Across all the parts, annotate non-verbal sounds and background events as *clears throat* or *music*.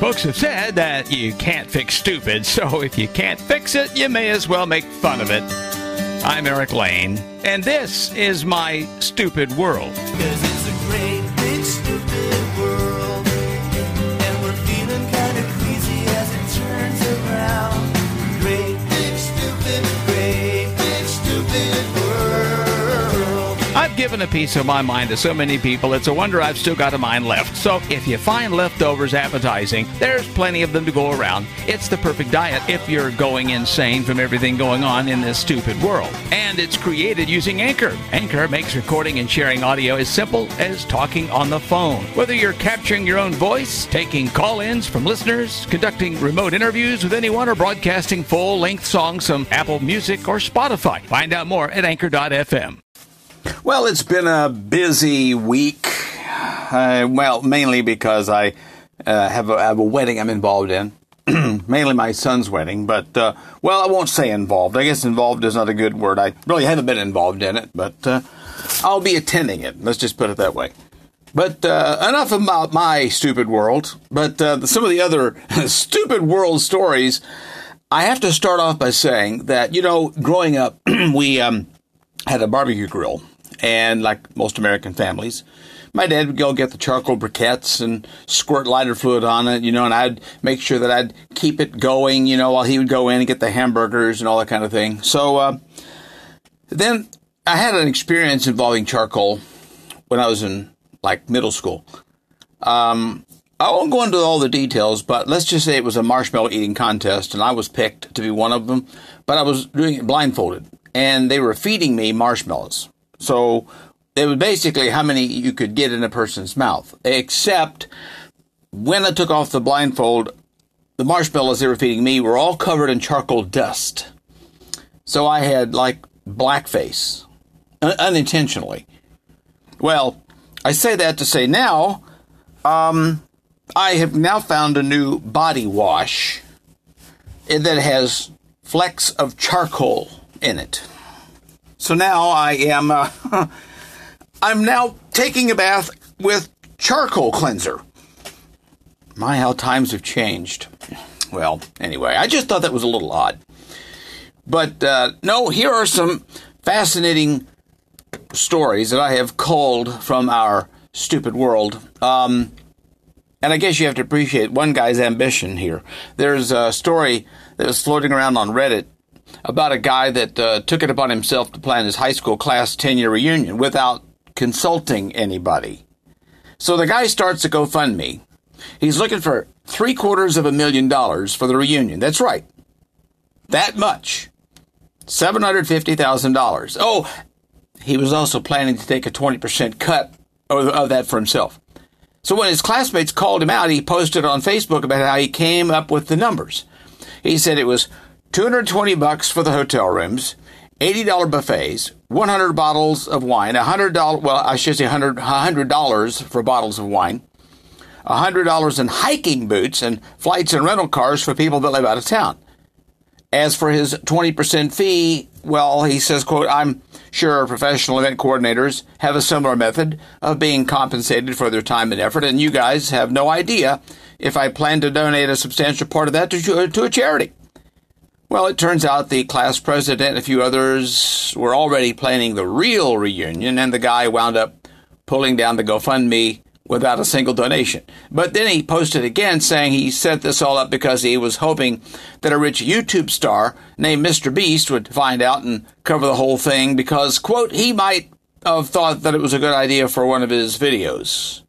Folks have said that you can't fix stupid, so if you can't fix it, you may as well make fun of it. I'm Eric Lane, and this is my stupid world. Given a piece of my mind to so many people, it's a wonder I've still got a mind left. So if you find leftovers appetizing, there's plenty of them to go around. It's the perfect diet if you're going insane from everything going on in this stupid world. And it's created using Anchor. Anchor makes recording and sharing audio as simple as talking on the phone. Whether you're capturing your own voice, taking call ins from listeners, conducting remote interviews with anyone, or broadcasting full length songs from Apple Music or Spotify. Find out more at anchor.fm. Well, it's been a busy week. Uh, well, mainly because I uh, have, a, have, a, wedding I'm involved in. *clears throat* mainly my son's wedding, but, uh, well, I won't say involved. I guess involved is not a good word. I really haven't been involved in it, but uh, I'll be attending it. Let's just put it that way. But uh, enough about my stupid world. But uh, some of the other *laughs* stupid world stories, I have to start off by saying that, you know, growing up, *clears throat* we um, had a barbecue grill and like most American families, my dad would go get the charcoal briquettes and squirt lighter fluid on it, you know, and I'd make sure that I'd keep it going, you know, while he would go in and get the hamburgers and all that kind of thing. So uh, then I had an experience involving charcoal when I was in like middle school. Um, I won't go into all the details, but let's just say it was a marshmallow eating contest, and I was picked to be one of them. But I was doing it blindfolded, and they were feeding me marshmallows. So it was basically how many you could get in a person's mouth. Except when I took off the blindfold, the marshmallows they were feeding me were all covered in charcoal dust. So I had like blackface, un- unintentionally. Well, I say that to say now, um, I have now found a new body wash that has flecks of charcoal in it. So now I am, uh, *laughs* I'm now taking a bath with charcoal cleanser. My, how times have changed. Well, anyway, I just thought that was a little odd. But uh, no, here are some fascinating stories that I have culled from our stupid world. Um, and I guess you have to appreciate one guy's ambition here. There's a story that was floating around on Reddit about a guy that uh, took it upon himself to plan his high school class 10 year reunion without consulting anybody. So the guy starts a GoFundMe. He's looking for three quarters of a million dollars for the reunion. That's right. That much. $750,000. Oh, he was also planning to take a 20% cut of, of that for himself. So when his classmates called him out, he posted on Facebook about how he came up with the numbers. He said it was 220 bucks for the hotel rooms, $80 buffets, 100 bottles of wine, $100, well, I should say $100, $100 for bottles of wine, $100 in hiking boots and flights and rental cars for people that live out of town. As for his 20% fee, well, he says, quote, I'm sure professional event coordinators have a similar method of being compensated for their time and effort, and you guys have no idea if I plan to donate a substantial part of that to, to a charity. Well, it turns out the class president and a few others were already planning the real reunion, and the guy wound up pulling down the GoFundMe without a single donation. But then he posted again saying he set this all up because he was hoping that a rich YouTube star named Mr. Beast would find out and cover the whole thing because, quote, he might have thought that it was a good idea for one of his videos.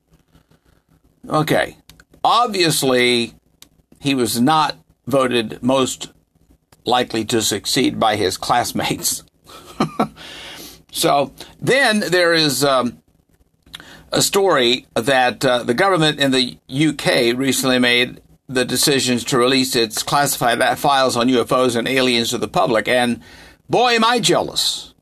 Okay. Obviously, he was not voted most likely to succeed by his classmates. *laughs* so then there is um, a story that uh, the government in the UK recently made the decisions to release its classified files on UFOs and aliens to the public, and boy, am I jealous.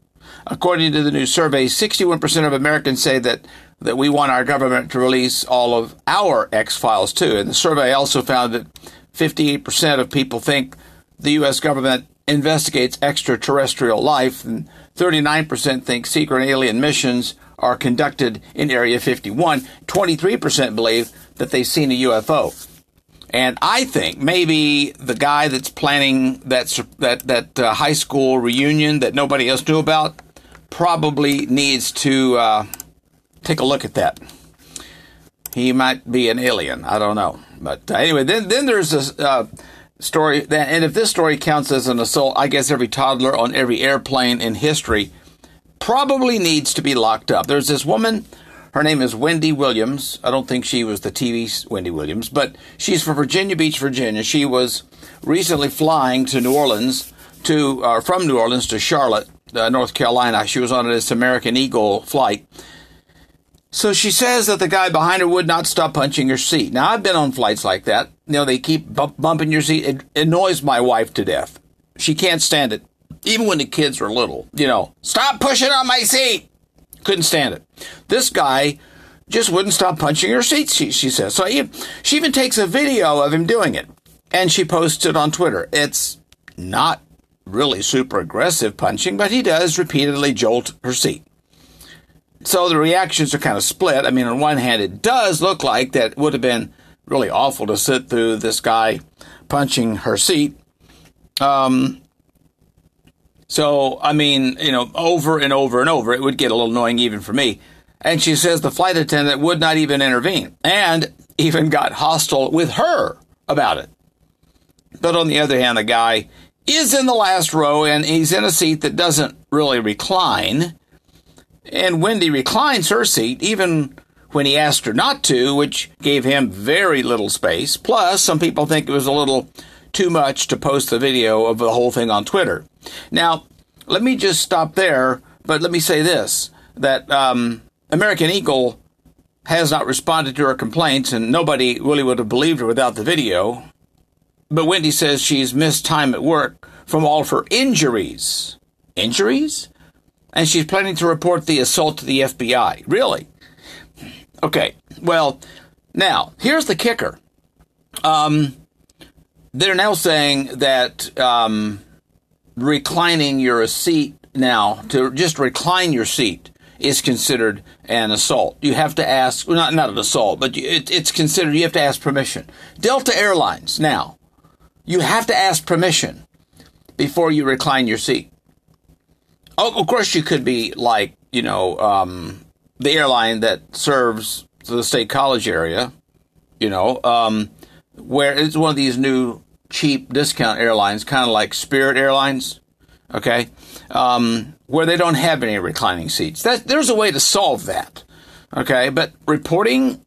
According to the new survey, 61% of Americans say that, that we want our government to release all of our X files too. And the survey also found that 58% of people think the U.S. government investigates extraterrestrial life, and 39% think secret alien missions are conducted in Area 51. 23% believe that they've seen a UFO. And I think maybe the guy that's planning that that that uh, high school reunion that nobody else knew about probably needs to uh, take a look at that. He might be an alien. I don't know. But uh, anyway, then then there's a uh, story and if this story counts as an assault, I guess every toddler on every airplane in history probably needs to be locked up. There's this woman. Her name is Wendy Williams. I don't think she was the TV Wendy Williams, but she's from Virginia Beach, Virginia. She was recently flying to New Orleans to uh, from New Orleans to Charlotte, uh, North Carolina. She was on this American Eagle flight. So she says that the guy behind her would not stop punching her seat. Now I've been on flights like that. You know, they keep bump, bumping your seat. It annoys my wife to death. She can't stand it. Even when the kids are little, you know, stop pushing on my seat. Couldn't stand it. This guy just wouldn't stop punching her seat, she, she says. So he, she even takes a video of him doing it and she posts it on Twitter. It's not really super aggressive punching, but he does repeatedly jolt her seat. So the reactions are kind of split. I mean, on one hand, it does look like that would have been really awful to sit through this guy punching her seat. Um, so, I mean, you know, over and over and over, it would get a little annoying even for me. And she says the flight attendant would not even intervene and even got hostile with her about it. But on the other hand, the guy is in the last row and he's in a seat that doesn't really recline. And Wendy reclines her seat even when he asked her not to, which gave him very little space. Plus, some people think it was a little too much to post the video of the whole thing on Twitter. Now, let me just stop there, but let me say this that um, American Eagle has not responded to her complaints, and nobody really would have believed her without the video. But Wendy says she's missed time at work from all of her injuries. Injuries? And she's planning to report the assault to the FBI. Really? Okay, well, now, here's the kicker. Um, they're now saying that um, reclining your seat now, to just recline your seat, is considered an assault. You have to ask, well, not, not an assault, but it, it's considered, you have to ask permission. Delta Airlines, now, you have to ask permission before you recline your seat. Oh, of course, you could be like, you know, um, the airline that serves the state college area, you know, um, where it's one of these new cheap discount airlines, kind of like Spirit Airlines, okay, um, where they don't have any reclining seats. That, there's a way to solve that, okay, but reporting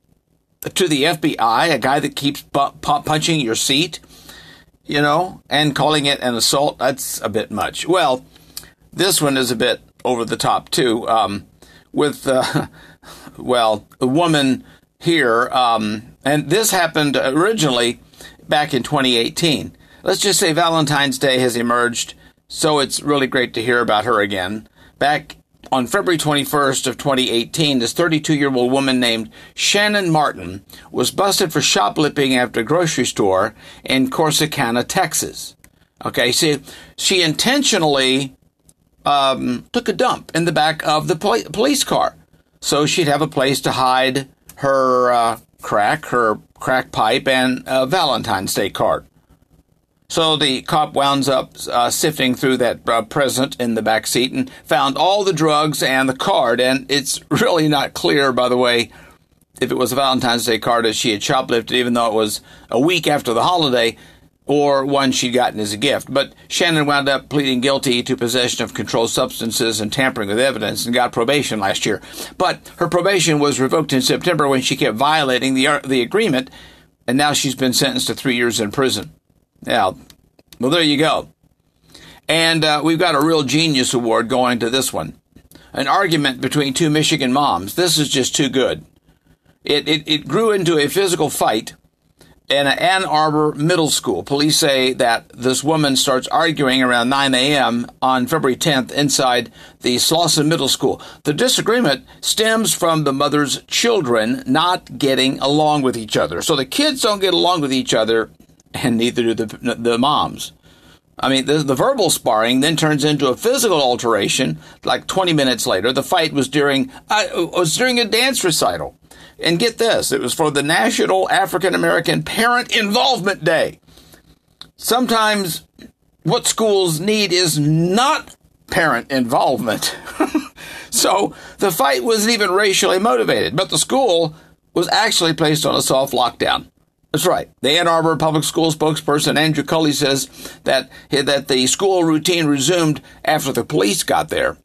to the FBI, a guy that keeps bu- punching your seat, you know, and calling it an assault, that's a bit much. Well, this one is a bit over the top too. Um, with uh, *laughs* well, a woman here, um, and this happened originally back in 2018. Let's just say Valentine's Day has emerged, so it's really great to hear about her again. Back on February 21st of 2018, this 32-year-old woman named Shannon Martin was busted for shoplifting after a grocery store in Corsicana, Texas. Okay, see, she intentionally um, took a dump in the back of the pol- police car. So she'd have a place to hide her uh, crack, her crack pipe, and a Valentine's Day card. So the cop wounds up uh, sifting through that uh, present in the back seat and found all the drugs and the card. And it's *laughs* really not clear, by the way, if it was a Valentine's Day card as she had shoplifted, even though it was a week after the holiday or one she'd gotten as a gift. But Shannon wound up pleading guilty to possession of controlled substances and tampering with evidence and got probation last year. But her probation was revoked in September when she kept violating the, the agreement, and now she's been sentenced to three years in prison. Now, well, there you go. And uh, we've got a real genius award going to this one. An argument between two Michigan moms. This is just too good. It, it, it grew into a physical fight in Ann Arbor Middle School. Police say that this woman starts arguing around 9 a.m. on February 10th inside the Slauson Middle School. The disagreement stems from the mother's children not getting along with each other. So the kids don't get along with each other, and neither do the, the moms. I mean, the, the verbal sparring then turns into a physical alteration. Like 20 minutes later, the fight was during uh, was during a dance recital And get this, it was for the National African American Parent Involvement Day. Sometimes what schools need is not parent involvement. *laughs* so the fight wasn't even racially motivated, but the school was actually placed on a soft lockdown. That's right. The Ann Arbor Public School spokesperson Andrew Cluley says that that the school routine resumed after the police got there.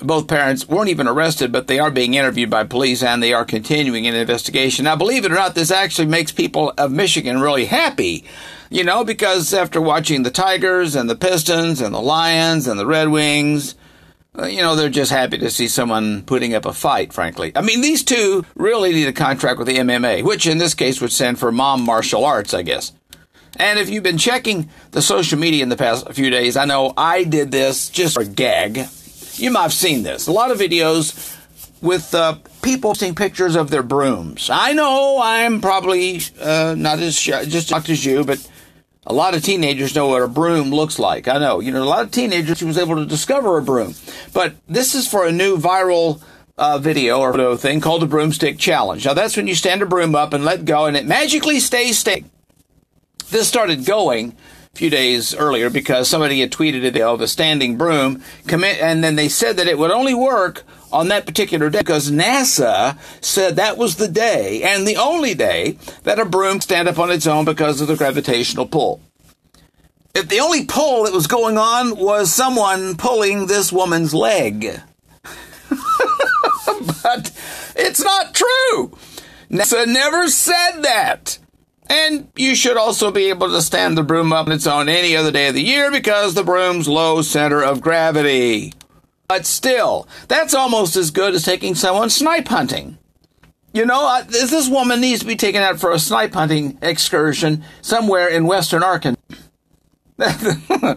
Both parents weren't even arrested, but they are being interviewed by police and they are continuing an investigation. Now, believe it or not, this actually makes people of Michigan really happy. You know, because after watching the Tigers and the Pistons and the Lions and the Red Wings, uh, you know, they're just happy to see someone putting up a fight, frankly. I mean, these two really need a contract with the MMA, which in this case would stand for Mom Martial Arts, I guess. And if you've been checking the social media in the past few days, I know I did this just for a gag. You might have seen this. A lot of videos with uh, people posting pictures of their brooms. I know I'm probably uh, not as sh- just shocked as you, but a lot of teenagers know what a broom looks like. I know, you know, a lot of teenagers was able to discover a broom. But this is for a new viral uh, video or thing called the broomstick challenge. Now that's when you stand a broom up and let go and it magically stays still. This started going few days earlier because somebody had tweeted it oh, of a standing broom and then they said that it would only work on that particular day because NASA said that was the day and the only day that a broom stand up on its own because of the gravitational pull. If the only pull that was going on was someone pulling this woman's leg. *laughs* but it's not true. NASA never said that. And you should also be able to stand the broom up on its own any other day of the year because the broom's low center of gravity. But still, that's almost as good as taking someone snipe hunting. You know, uh, this woman needs to be taken out for a snipe hunting excursion somewhere in western Arkansas. *laughs*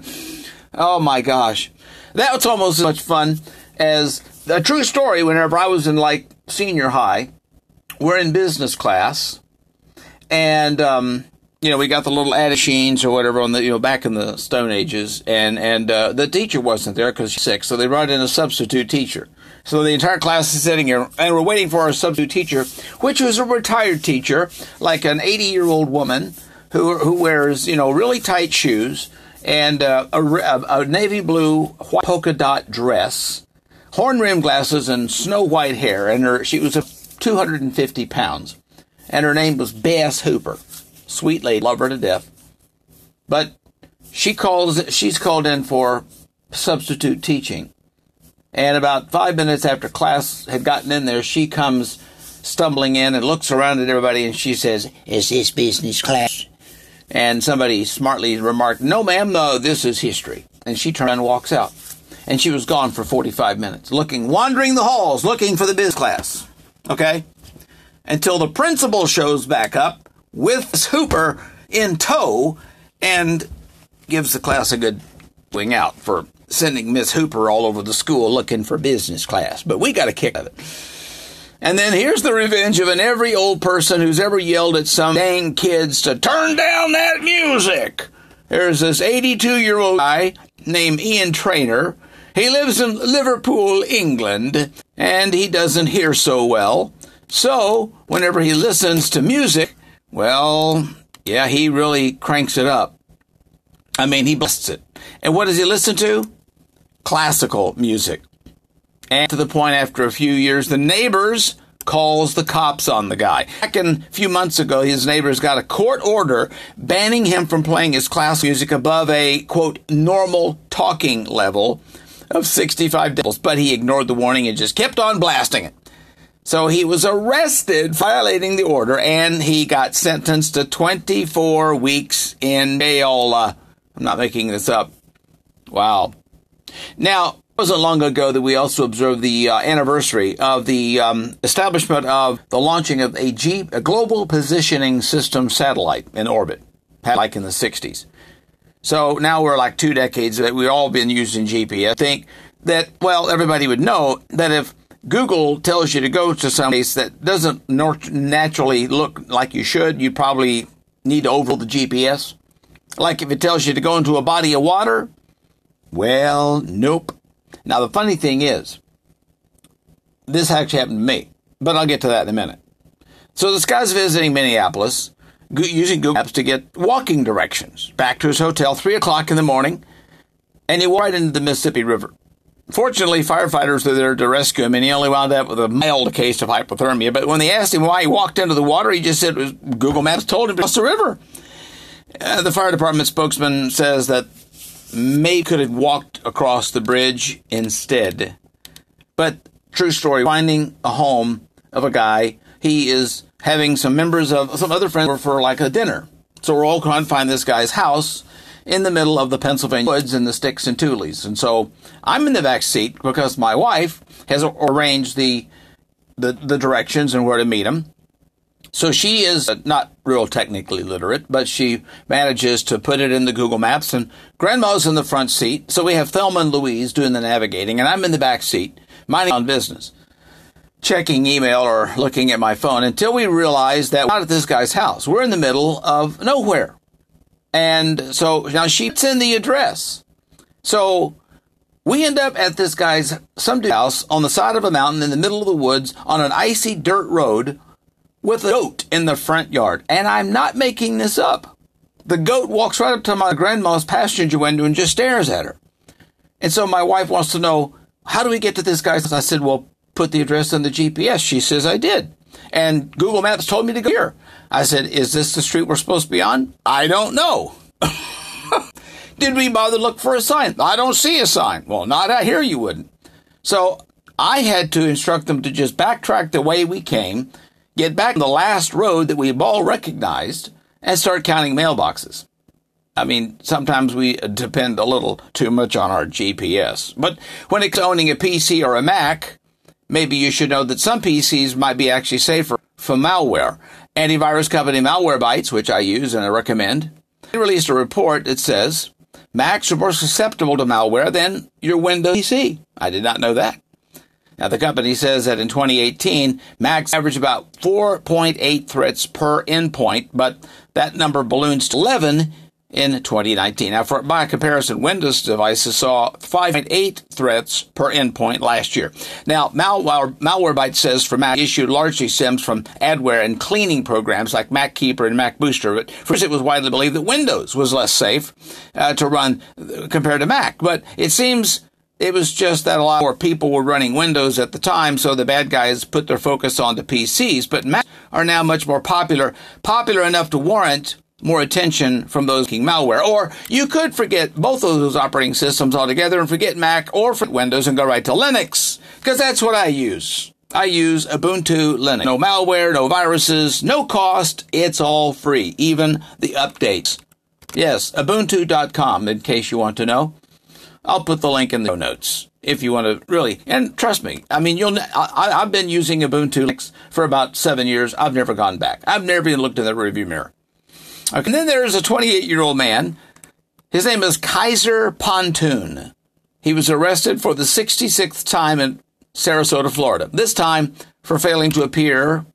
oh my gosh. That was almost as much fun as a true story whenever I was in like senior high. We're in business class and um, you know, we got the little machines or whatever on the, you know, back in the Stone Ages, and and uh, the teacher wasn't there because she's sick, so they brought in a substitute teacher. So the entire class is sitting here, and we're waiting for our substitute teacher, which was a retired teacher, like an 80 year old woman who who wears, you know, really tight shoes and uh, a, a, navy blue white polka dot dress, horn rimmed glasses, and snow white hair, and her she was a 250 pounds, and her name was Bess Hooper sweet lady, love her to death. But she calls, she's called in for substitute teaching. And about five minutes after class had gotten in there, she comes stumbling in and looks around at everybody and she says, Is this business class? And somebody smartly remarked, No, ma'am, no, this is history. And she turns and walks out. And she was gone for 45 minutes, looking, wandering the halls, looking for the biz class. Okay? Until the principal shows back up with Hooper in tow and gives the class a good wing out for sending Miss Hooper all over the school looking for business class. But we got a kick of it. And then here's the revenge of an every old person who's ever yelled at some dang kids to turn down that music. There's this 82 year old guy named Ian Trainer. He lives in Liverpool, England, and he doesn't hear so well. So, whenever he listens to music, well, yeah, he really cranks it up. I mean, he blasts it. And what does he listen to? Classical music. And to the point after a few years, the neighbors calls the cops on the guy. Back in a few months ago, his neighbors got a court order banning him from playing his class music above a quote normal talking level of 65 decibels, but he ignored the warning and just kept on blasting it. So he was arrested violating the order and he got sentenced to 24 weeks in jail. I'm not making this up. Wow. Now, it wasn't long ago that we also observed the uh, anniversary of the um, establishment of the launching of a, G- a global positioning system satellite in orbit, like in the 60s. So now we're like two decades that we've all been using GPS. I think that, well, everybody would know that if Google tells you to go to some place that doesn't naturally look like you should, you probably need to overrule the GPS. Like if it tells you to go into a body of water, well, nope. Now, the funny thing is, this actually happened to me, but I'll get to that in a minute. So this guy's visiting Minneapolis using Google Maps to get walking directions back to his hotel, 3 o'clock in the morning, and he walked right into the Mississippi River. Fortunately, firefighters were there to rescue him, and he only wound up with a mild case of hypothermia. But when they asked him why he walked into the water, he just said Google Maps told him to cross the river. Uh, the fire department spokesman says that May could have walked across the bridge instead. But true story, finding a home of a guy, he is having some members of some other friends for like a dinner. So we're all trying to find this guy's house in the middle of the Pennsylvania woods in the sticks and tules. And so I'm in the back seat because my wife has arranged the, the, the directions and where to meet him. So she is uh, not real technically literate, but she manages to put it in the Google Maps and grandma's in the front seat. So we have Thelma and Louise doing the navigating and I'm in the back seat, minding on business, checking email or looking at my phone until we realize that we're not at this guy's house. We're in the middle of nowhere. And so now she's in the address. So we end up at this guy's some house on the side of a mountain in the middle of the woods on an icy dirt road with a goat in the front yard. And I'm not making this up. The goat walks right up to my grandma's passenger window and just stares at her. And so my wife wants to know, how do we get to this guy's? I said, well, put the address on the GPS. She says, I did. And Google Maps told me to go here. I said, Is this the street we're supposed to be on? I don't know. *laughs* Did we bother to look for a sign? I don't see a sign. Well, not out here, you wouldn't. So I had to instruct them to just backtrack the way we came, get back on the last road that we've all recognized, and start counting mailboxes. I mean, sometimes we depend a little too much on our GPS. But when it's owning a PC or a Mac, maybe you should know that some PCs might be actually safer from malware. Antivirus company Malwarebytes, which I use and I recommend, released a report that says Macs are more susceptible to malware than your Windows PC. I did not know that. Now, the company says that in 2018, Macs averaged about 4.8 threats per endpoint, but that number balloons to 11 in 2019. Now, for, by comparison, Windows devices saw 5.8 threats per endpoint last year. Now, malware, Malwarebytes says for Mac issue largely stems from adware and cleaning programs like MacKeeper and MacBooster. But first, it was widely believed that Windows was less safe uh, to run compared to Mac. But it seems it was just that a lot more people were running Windows at the time, so the bad guys put their focus on the PCs. But Mac are now much more popular, popular enough to warrant more attention from those making malware. Or you could forget both of those operating systems altogether and forget Mac or forget Windows and go right to Linux, because that's what I use. I use Ubuntu Linux. No malware, no viruses, no cost. It's all free, even the updates. Yes, Ubuntu.com, in case you want to know. I'll put the link in the notes if you want to really. And trust me, I mean, you'll. I, have been using Ubuntu Linux for about seven years. I've never gone back. I've never even looked in the rearview mirror. Okay. And then there's a 28 year old man. His name is Kaiser Pontoon. He was arrested for the 66th time in Sarasota, Florida. This time for failing to appear,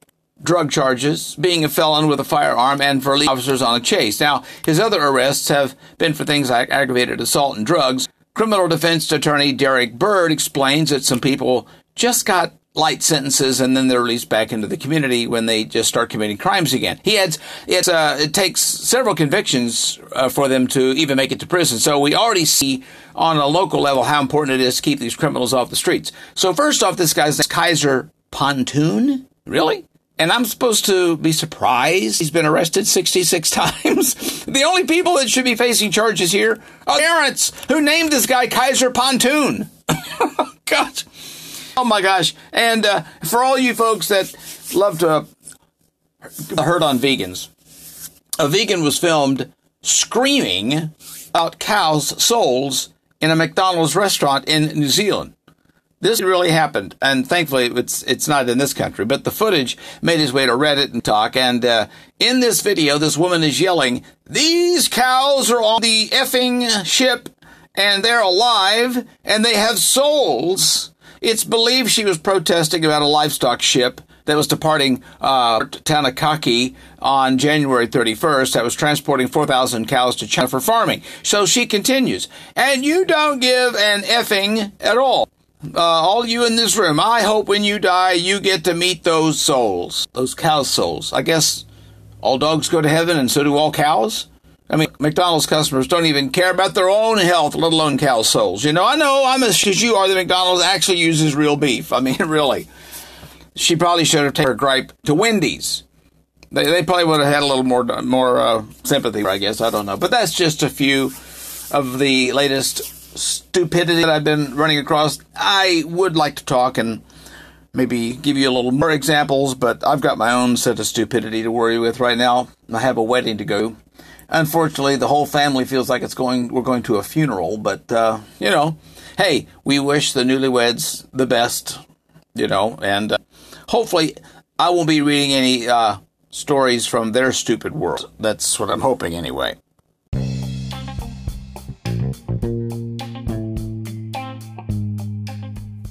drug charges, being a felon with a firearm, and for leading officers on a chase. Now, his other arrests have been for things like aggravated assault and drugs. Criminal defense attorney Derek Bird explains that some people just got light sentences and then they're released back into the community when they just start committing crimes again. He adds, uh, it takes several convictions uh, for them to even make it to prison. So we already see on a local level how important it is to keep these criminals off the streets. So first off, this guy's name Kaiser Pontoon. Really? And I'm supposed to be surprised he's been arrested 66 *laughs* times? the only people that should be facing charges here are parents who named this guy Kaiser Pontoon. *laughs* Gosh. Oh my gosh. And uh, for all you folks that love to hurt on vegans, a vegan was filmed screaming out cows' souls in a McDonald's restaurant in New Zealand. This really happened, and thankfully it's it's not in this country. But the footage made its way to Reddit and talk. And uh, in this video, this woman is yelling, "These cows are on the effing ship, and they're alive, and they have souls." It's believed she was protesting about a livestock ship that was departing uh, Taranaki on January 31st that was transporting 4,000 cows to China for farming. So she continues, and you don't give an effing at all. uh, all you in this room, I hope when you die, you get to meet those souls, those cow souls. I guess all dogs go to heaven and so do all cows. I mean, McDonald's customers don't even care about their own health, let alone cow souls. You know, I know I'm as as you are that McDonald's actually uses real beef. I mean, *laughs* really. She probably should have taken her gripe to Wendy's. They, they probably would have had a little more more uh, sympathy, I guess. I don't know. But that's just a few of the latest stupidity that I've been running across. I would like to talk and maybe give you a little more examples, but I've got my own set of stupidity to worry with right now. I have a wedding to go. Unfortunately, the whole family feels like it's going. We're going to a funeral, but uh, you know, hey, we wish the newlyweds the best. You know, and uh, hopefully, I won't be reading any uh, stories from their stupid world. That's what I'm hoping, anyway.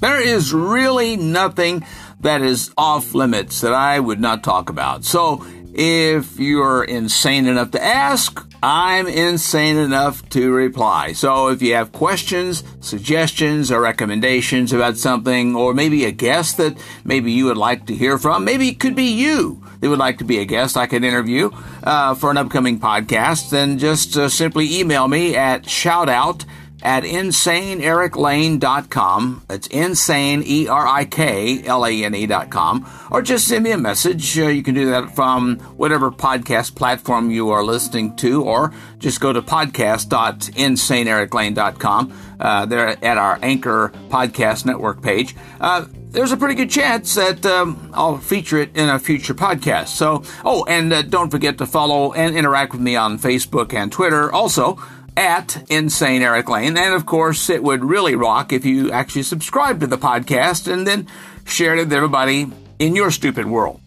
There is really nothing that is off limits that I would not talk about. So if you're insane enough to ask, I'm insane enough to reply. So if you have questions, suggestions, or recommendations about something, or maybe a guest that maybe you would like to hear from, maybe it could be you that would like to be a guest I could interview uh, for an upcoming podcast, then just uh, simply email me at shoutout at insaneericlane.com. That's insane, E R I K L A N E.com. Or just send me a message. Uh, you can do that from whatever podcast platform you are listening to, or just go to podcast.insaneericlane.com. Uh, there at our Anchor Podcast Network page. Uh, there's a pretty good chance that um, I'll feature it in a future podcast. So, oh, and uh, don't forget to follow and interact with me on Facebook and Twitter. Also, at Insane Eric Lane. And of course, it would really rock if you actually subscribe to the podcast and then share it with everybody in your stupid world.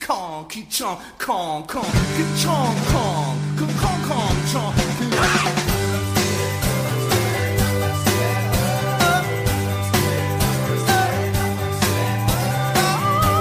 Kong, chong, kong, kong, chong, kong, kong, kong, chong.